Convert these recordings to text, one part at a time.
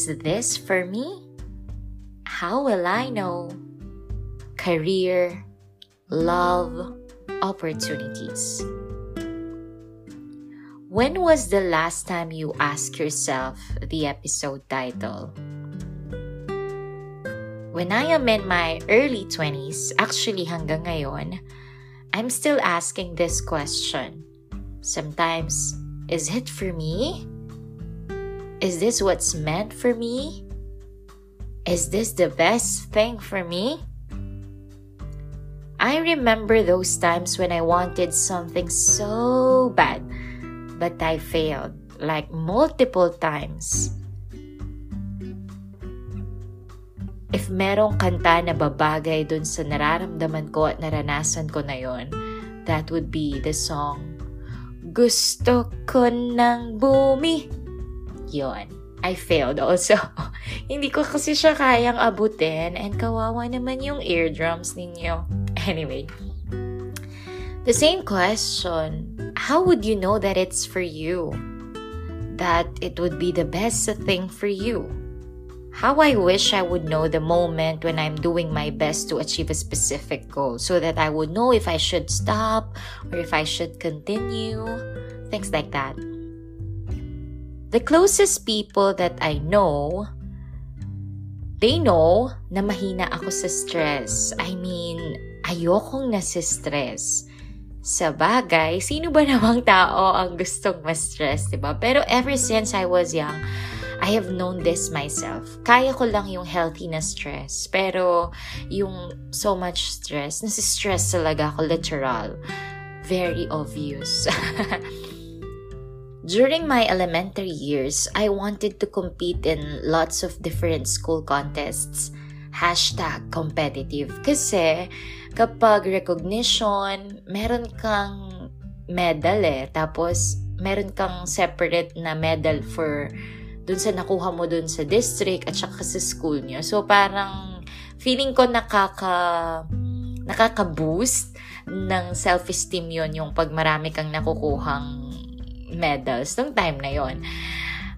Is this for me? How will I know? Career, love, opportunities. When was the last time you asked yourself the episode title? When I am in my early 20s, actually hanggang ngayon, I'm still asking this question. Sometimes, is it for me? Is this what's meant for me? Is this the best thing for me? I remember those times when I wanted something so bad, but I failed like multiple times. if merong kanta na babagay dun sa nararamdaman ko at naranasan ko na yon, that would be the song Gusto ko ng bumi. Yon. I failed also. Hindi ko kasi siya kayang abutin and kawawa naman yung eardrums ninyo. Anyway, the same question, how would you know that it's for you? That it would be the best thing for you? How I wish I would know the moment when I'm doing my best to achieve a specific goal so that I would know if I should stop or if I should continue, things like that. The closest people that I know, they know na mahina ako sa stress. I mean, ayokong nasa-stress. Sa bagay, sino ba namang tao ang gustong ma-stress, diba? Pero ever since I was young, I have known this myself. Kaya ko lang yung healthy na stress. Pero yung so much stress, nasi-stress talaga ako literal. Very obvious. During my elementary years, I wanted to compete in lots of different school contests. Hashtag competitive. Kasi kapag recognition, meron kang medal eh. Tapos, meron kang separate na medal for dun sa nakuha mo dun sa district at saka sa school niyo. So parang feeling ko nakaka nakaka-boost ng self-esteem yon yung pag marami kang nakukuhang medals nung time na yon.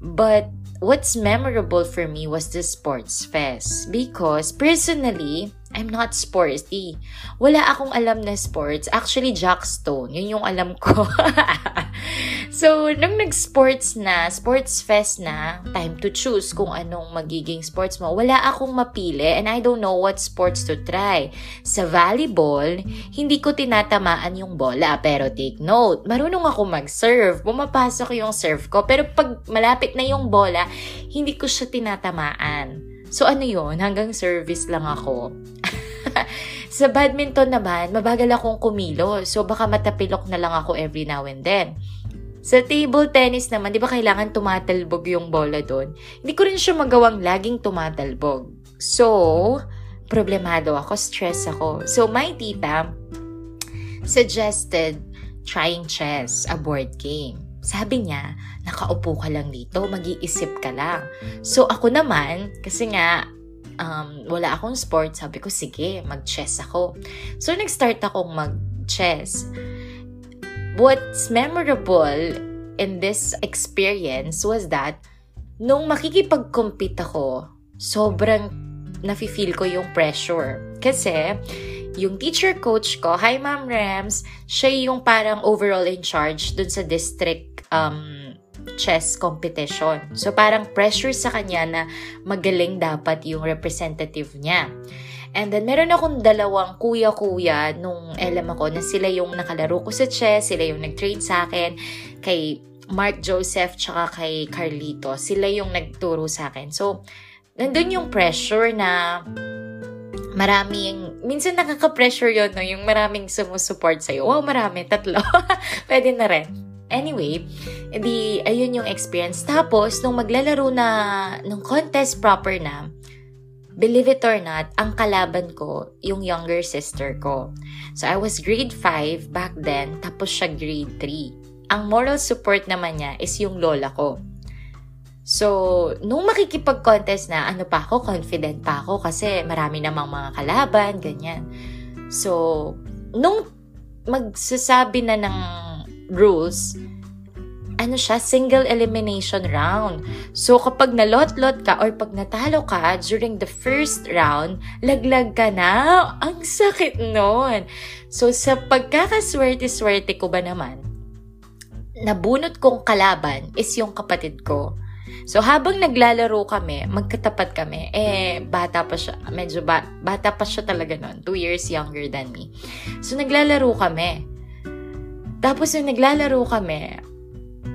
But what's memorable for me was the sports fest because personally, I'm not sporty. Wala akong alam na sports. Actually, Jackstone. Yun yung alam ko. so, nung nag-sports na, sports fest na, time to choose kung anong magiging sports mo, wala akong mapili and I don't know what sports to try. Sa volleyball, hindi ko tinatamaan yung bola. Pero take note, marunong ako mag-serve. Pumapasok yung serve ko. Pero pag malapit na yung bola, hindi ko siya tinatamaan. So ano yon hanggang service lang ako. sa badminton naman, mabagal akong kumilo. So baka matapilok na lang ako every now and then. Sa table tennis naman, di ba kailangan tumatalbog yung bola doon? Hindi ko rin siya magawang laging tumatalbog. So, problemado ako, stress ako. So, my tita suggested trying chess, a board game. Sabi niya, nakaupo ka lang dito, mag-iisip ka lang. So ako naman, kasi nga, um, wala akong sport, sabi ko, sige, mag-chess ako. So nag-start akong mag-chess. What's memorable in this experience was that, nung makikipag-compete ako, sobrang nafe-feel ko yung pressure. Kasi, yung teacher coach ko, hi Ma'am Rams, siya yung parang overall in charge dun sa district um, chess competition. So parang pressure sa kanya na magaling dapat yung representative niya. And then, meron akong dalawang kuya-kuya nung LM ako na sila yung nakalaro ko sa chess, sila yung nag-train sa akin, kay Mark Joseph, tsaka kay Carlito. Sila yung nagturo sa akin. So, nandun yung pressure na maraming, minsan nakaka-pressure yun, no? yung maraming sumusupport sa'yo. Wow, marami, tatlo. Pwede na rin. Anyway, edi, ayun yung experience. Tapos, nung maglalaro na, nung contest proper na, believe it or not, ang kalaban ko, yung younger sister ko. So, I was grade 5 back then, tapos siya grade 3. Ang moral support naman niya is yung lola ko. So, nung makikipag-contest na, ano pa ako, confident pa ako kasi marami namang mga kalaban, ganyan. So, nung magsasabi na ng rules, ano siya, single elimination round. So, kapag nalot-lot ka or pag natalo ka during the first round, laglag ka na. Ang sakit nun. So, sa pagkakaswerte-swerte ko ba naman, nabunot kong kalaban is yung kapatid ko. So, habang naglalaro kami, magkatapat kami, eh, bata pa siya, medyo ba, bata pa siya talaga noon, two years younger than me. So, naglalaro kami. Tapos, yung naglalaro kami,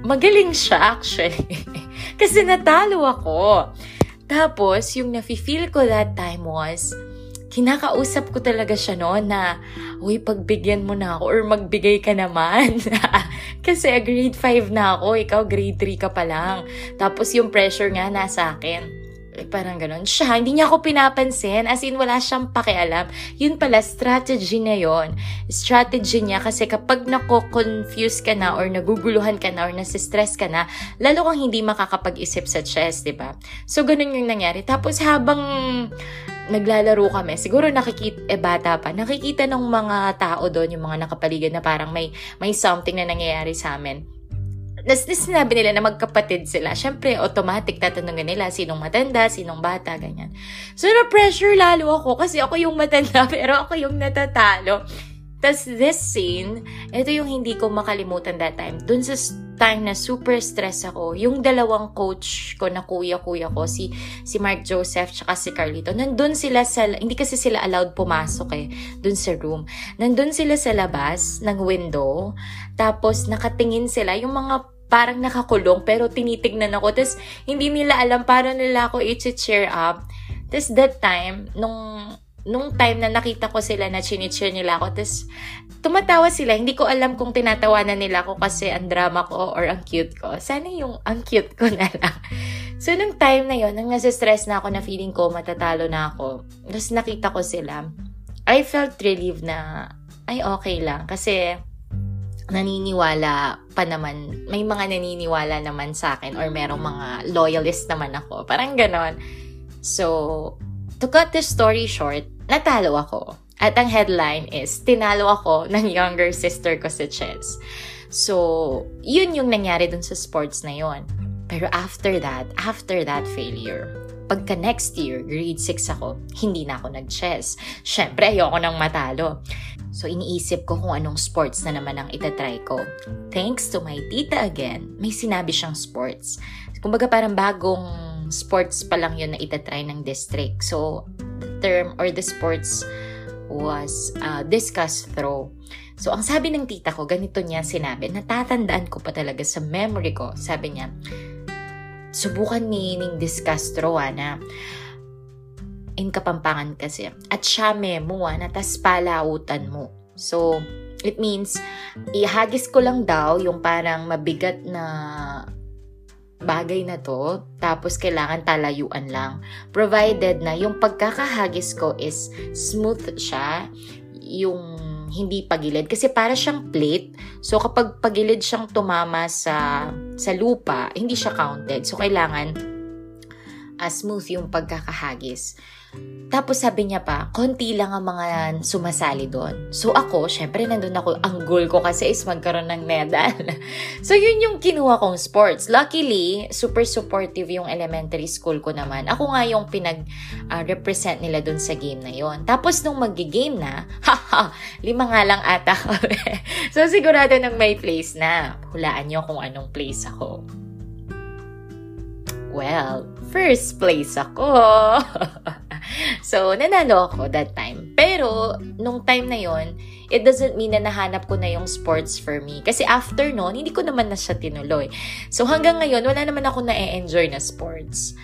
magaling siya actually. Kasi natalo ako. Tapos, yung nafe-feel ko that time was, kinakausap ko talaga siya noon na, uy, pagbigyan mo na ako or magbigay ka naman. Kasi grade 5 na ako, ikaw grade 3 ka pa lang. Tapos yung pressure nga nasa akin. Like, parang ganun. Siya, hindi niya ako pinapansin. As in, wala siyang pakialam. Yun pala, strategy na yon Strategy niya kasi kapag nako-confuse ka na or naguguluhan ka na or nasistress ka na, lalo kang hindi makakapag-isip sa chess, di ba? So, ganun yung nangyari. Tapos, habang naglalaro kami, siguro nakikita, eh bata pa, nakikita ng mga tao doon, yung mga nakapaligid na parang may, may something na nangyayari sa amin Nas, sinabi nila na magkapatid sila. Siyempre, automatic tatanungin nila sinong matanda, sinong bata, ganyan. So, na-pressure lalo ako kasi ako yung matanda pero ako yung natatalo. Tapos this scene, ito yung hindi ko makalimutan that time. Dun sa time na super stress ako, yung dalawang coach ko na kuya-kuya ko, si, si Mark Joseph tsaka si Carlito, nandun sila sa, hindi kasi sila allowed pumasok eh, dun sa room. Nandun sila sa labas ng window, tapos nakatingin sila, yung mga parang nakakulong, pero tinitignan ako, tapos hindi nila alam para nila ako i-cheer up. Tapos that time, nung nung time na nakita ko sila na chinicheer nila ako, tapos tumatawa sila. Hindi ko alam kung tinatawanan nila ako kasi ang drama ko or ang cute ko. Sana yung ang cute ko na lang. So, nung time na yon nang nasa-stress na ako na feeling ko matatalo na ako, tapos nakita ko sila, I felt relieved na, ay okay lang. Kasi, naniniwala pa naman, may mga naniniwala naman sa akin or merong mga loyalist naman ako. Parang ganon. So, to cut the story short, natalo ako. At ang headline is, tinalo ako ng younger sister ko sa chess. So, yun yung nangyari dun sa sports na yon. Pero after that, after that failure, pagka next year, grade 6 ako, hindi na ako nag-chess. Siyempre, ayoko nang matalo. So, iniisip ko kung anong sports na naman ang itatry ko. Thanks to my tita again, may sinabi siyang sports. Kumbaga parang bagong sports pa lang yun na itatry ng district. So, the term or the sports was uh, discus throw. So, ang sabi ng tita ko, ganito niya sinabi, natatandaan ko pa talaga sa memory ko. Sabi niya, subukan ni ning discus throw, na in Kapampangan kasi. At siya mo, na tas palautan mo. So, it means, ihagis ko lang daw yung parang mabigat na bagay na to, tapos kailangan talayuan lang. Provided na yung pagkakahagis ko is smooth siya, yung hindi pagilid kasi para siyang plate. So kapag pagilid siyang tumama sa sa lupa, hindi siya counted. So kailangan uh, smooth yung pagkakahagis. Tapos sabi niya pa, konti lang ang mga sumasali doon. So ako, syempre nandun ako, ang goal ko kasi is magkaroon ng medal. so yun yung kinuha kong sports. Luckily, super supportive yung elementary school ko naman. Ako nga yung pinag-represent uh, nila doon sa game na yon. Tapos nung mag-game na, haha, lima nga lang ata so sigurado nang may place na. Hulaan nyo kung anong place ako. Well, first place ako. so, nanalo ako that time. Pero, nung time na yon it doesn't mean na nahanap ko na yung sports for me. Kasi after noon, hindi ko naman na siya tinuloy. So, hanggang ngayon, wala naman ako na-enjoy na sports.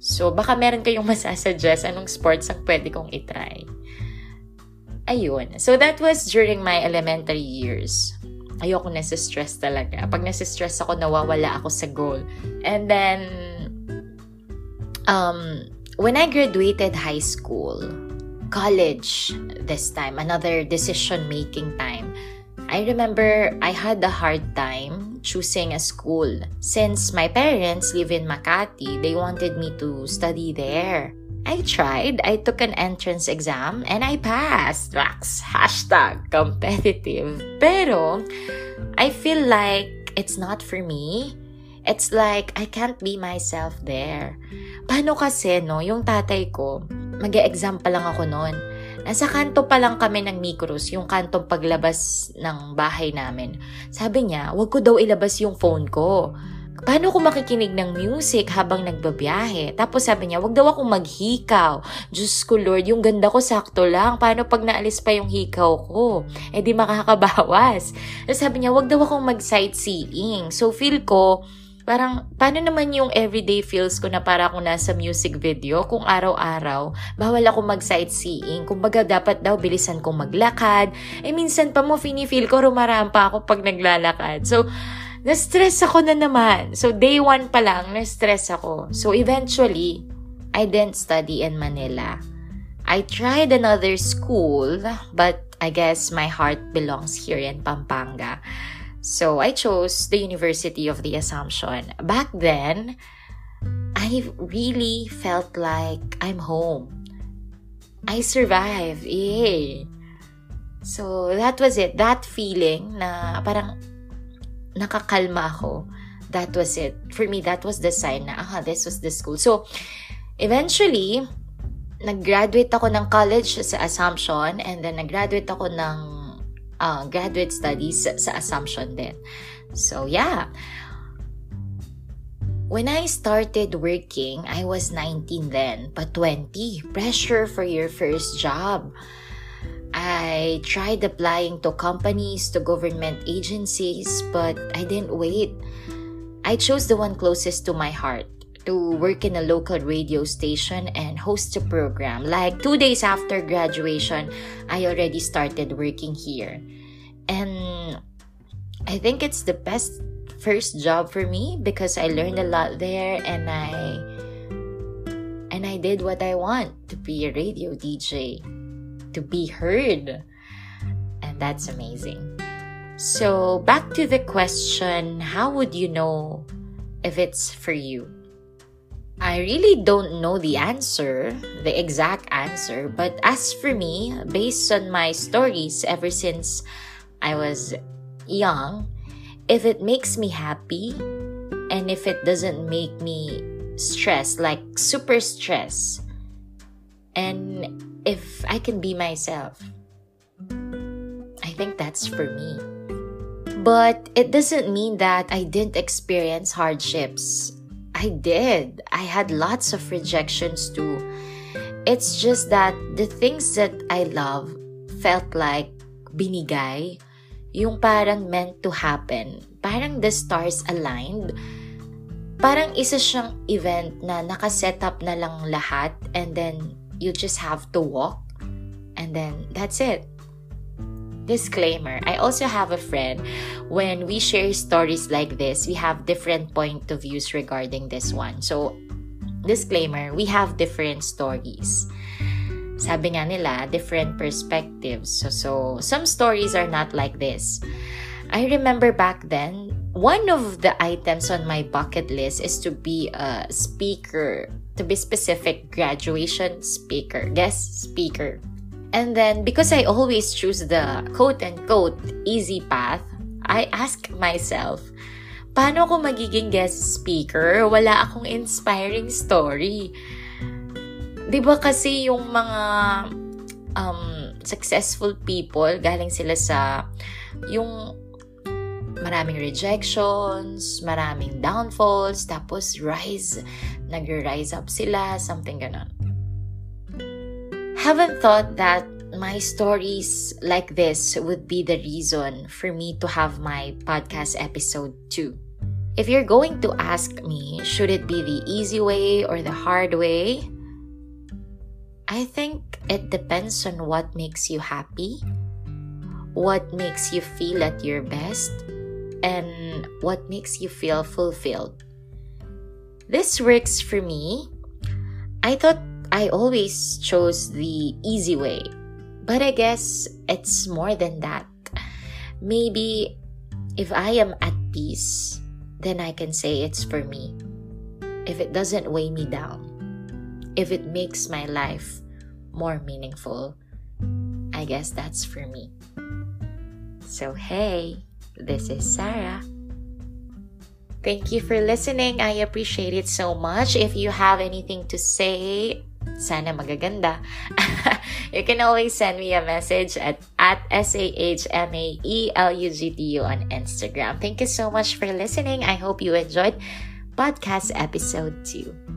So, baka meron kayong masasuggest anong sports ang pwede kong itry. Ayun. So, that was during my elementary years. Ayoko na stress talaga. Pag nasa-stress ako, nawawala ako sa goal. And then, um, when I graduated high school, college this time, another decision making time, I remember I had a hard time choosing a school. Since my parents live in Makati, they wanted me to study there. I tried. I took an entrance exam and I passed. Wax, hashtag competitive. Pero, I feel like it's not for me. It's like, I can't be myself there. Paano kasi, no, yung tatay ko, mag exam pa lang ako noon. Nasa kanto pa lang kami ng Micros, yung kantong paglabas ng bahay namin. Sabi niya, wag ko daw ilabas yung phone ko. Paano ko makikinig ng music habang nagbabiyahe? Tapos sabi niya, wag daw akong maghikaw. Diyos ko Lord, yung ganda ko sakto lang. Paano pag naalis pa yung hikaw ko? Eh di makakabawas. Tapos sabi niya, wag daw akong mag-sightseeing. So feel ko, parang, paano naman yung everyday feels ko na para akong nasa music video kung araw-araw, bawal ako mag-sightseeing. Kumbaga, dapat daw bilisan kong maglakad. Eh, minsan pa mo, feel ko, rumarampa ako pag naglalakad. So, na-stress ako na naman. So, day one pa lang, na-stress ako. So, eventually, I didn't study in Manila. I tried another school, but I guess my heart belongs here in Pampanga. So, I chose the University of the Assumption. Back then, I really felt like I'm home. I survived. Yay! So, that was it. That feeling na parang nakakalma ako. That was it. For me, that was the sign na, ah, this was the school. So, eventually, nag-graduate ako ng college sa Assumption and then nag-graduate ako ng uh, graduate studies sa, Assumption din. So, yeah. When I started working, I was 19 then, but 20. Pressure for your first job. I tried applying to companies, to government agencies, but I didn't wait. I chose the one closest to my heart to work in a local radio station and host a program. Like two days after graduation, I already started working here. And I think it's the best first job for me because I learned a lot there and I and I did what I want to be a radio DJ to be heard. And that's amazing. So, back to the question how would you know if it's for you? I really don't know the answer, the exact answer, but as for me, based on my stories ever since I was young, if it makes me happy and if it doesn't make me stressed, like super stressed, and if I can be myself, I think that's for me. But it doesn't mean that I didn't experience hardships. I did. I had lots of rejections too. It's just that the things that I love felt like binigay, yung parang meant to happen. Parang the stars aligned. Parang isa siyang event na nakaset up na lang lahat and then you just have to walk and then that's it. Disclaimer I also have a friend. When we share stories like this, we have different point of views regarding this one. So, disclaimer we have different stories. Sabi nga nila, different perspectives. So, so some stories are not like this. I remember back then, one of the items on my bucket list is to be a speaker to be specific, graduation speaker, guest speaker. And then, because I always choose the quote unquote easy path, I ask myself, paano ako magiging guest speaker? Wala akong inspiring story. Ba kasi yung mga um, successful people, galing sila sa yung maraming rejections, maraming downfalls, tapos rise, nag-rise up sila, something ganon. Haven't thought that my stories like this would be the reason for me to have my podcast episode too. If you're going to ask me, should it be the easy way or the hard way? I think it depends on what makes you happy, what makes you feel at your best, and what makes you feel fulfilled. This works for me. I thought I always chose the easy way, but I guess it's more than that. Maybe if I am at peace, then I can say it's for me. If it doesn't weigh me down, if it makes my life more meaningful, I guess that's for me. So, hey, this is Sarah. Thank you for listening. I appreciate it so much. If you have anything to say, sana magaganda. you can always send me a message at, at S-A-H-M-A-E-L-U-G-T-U on Instagram. Thank you so much for listening. I hope you enjoyed podcast episode 2.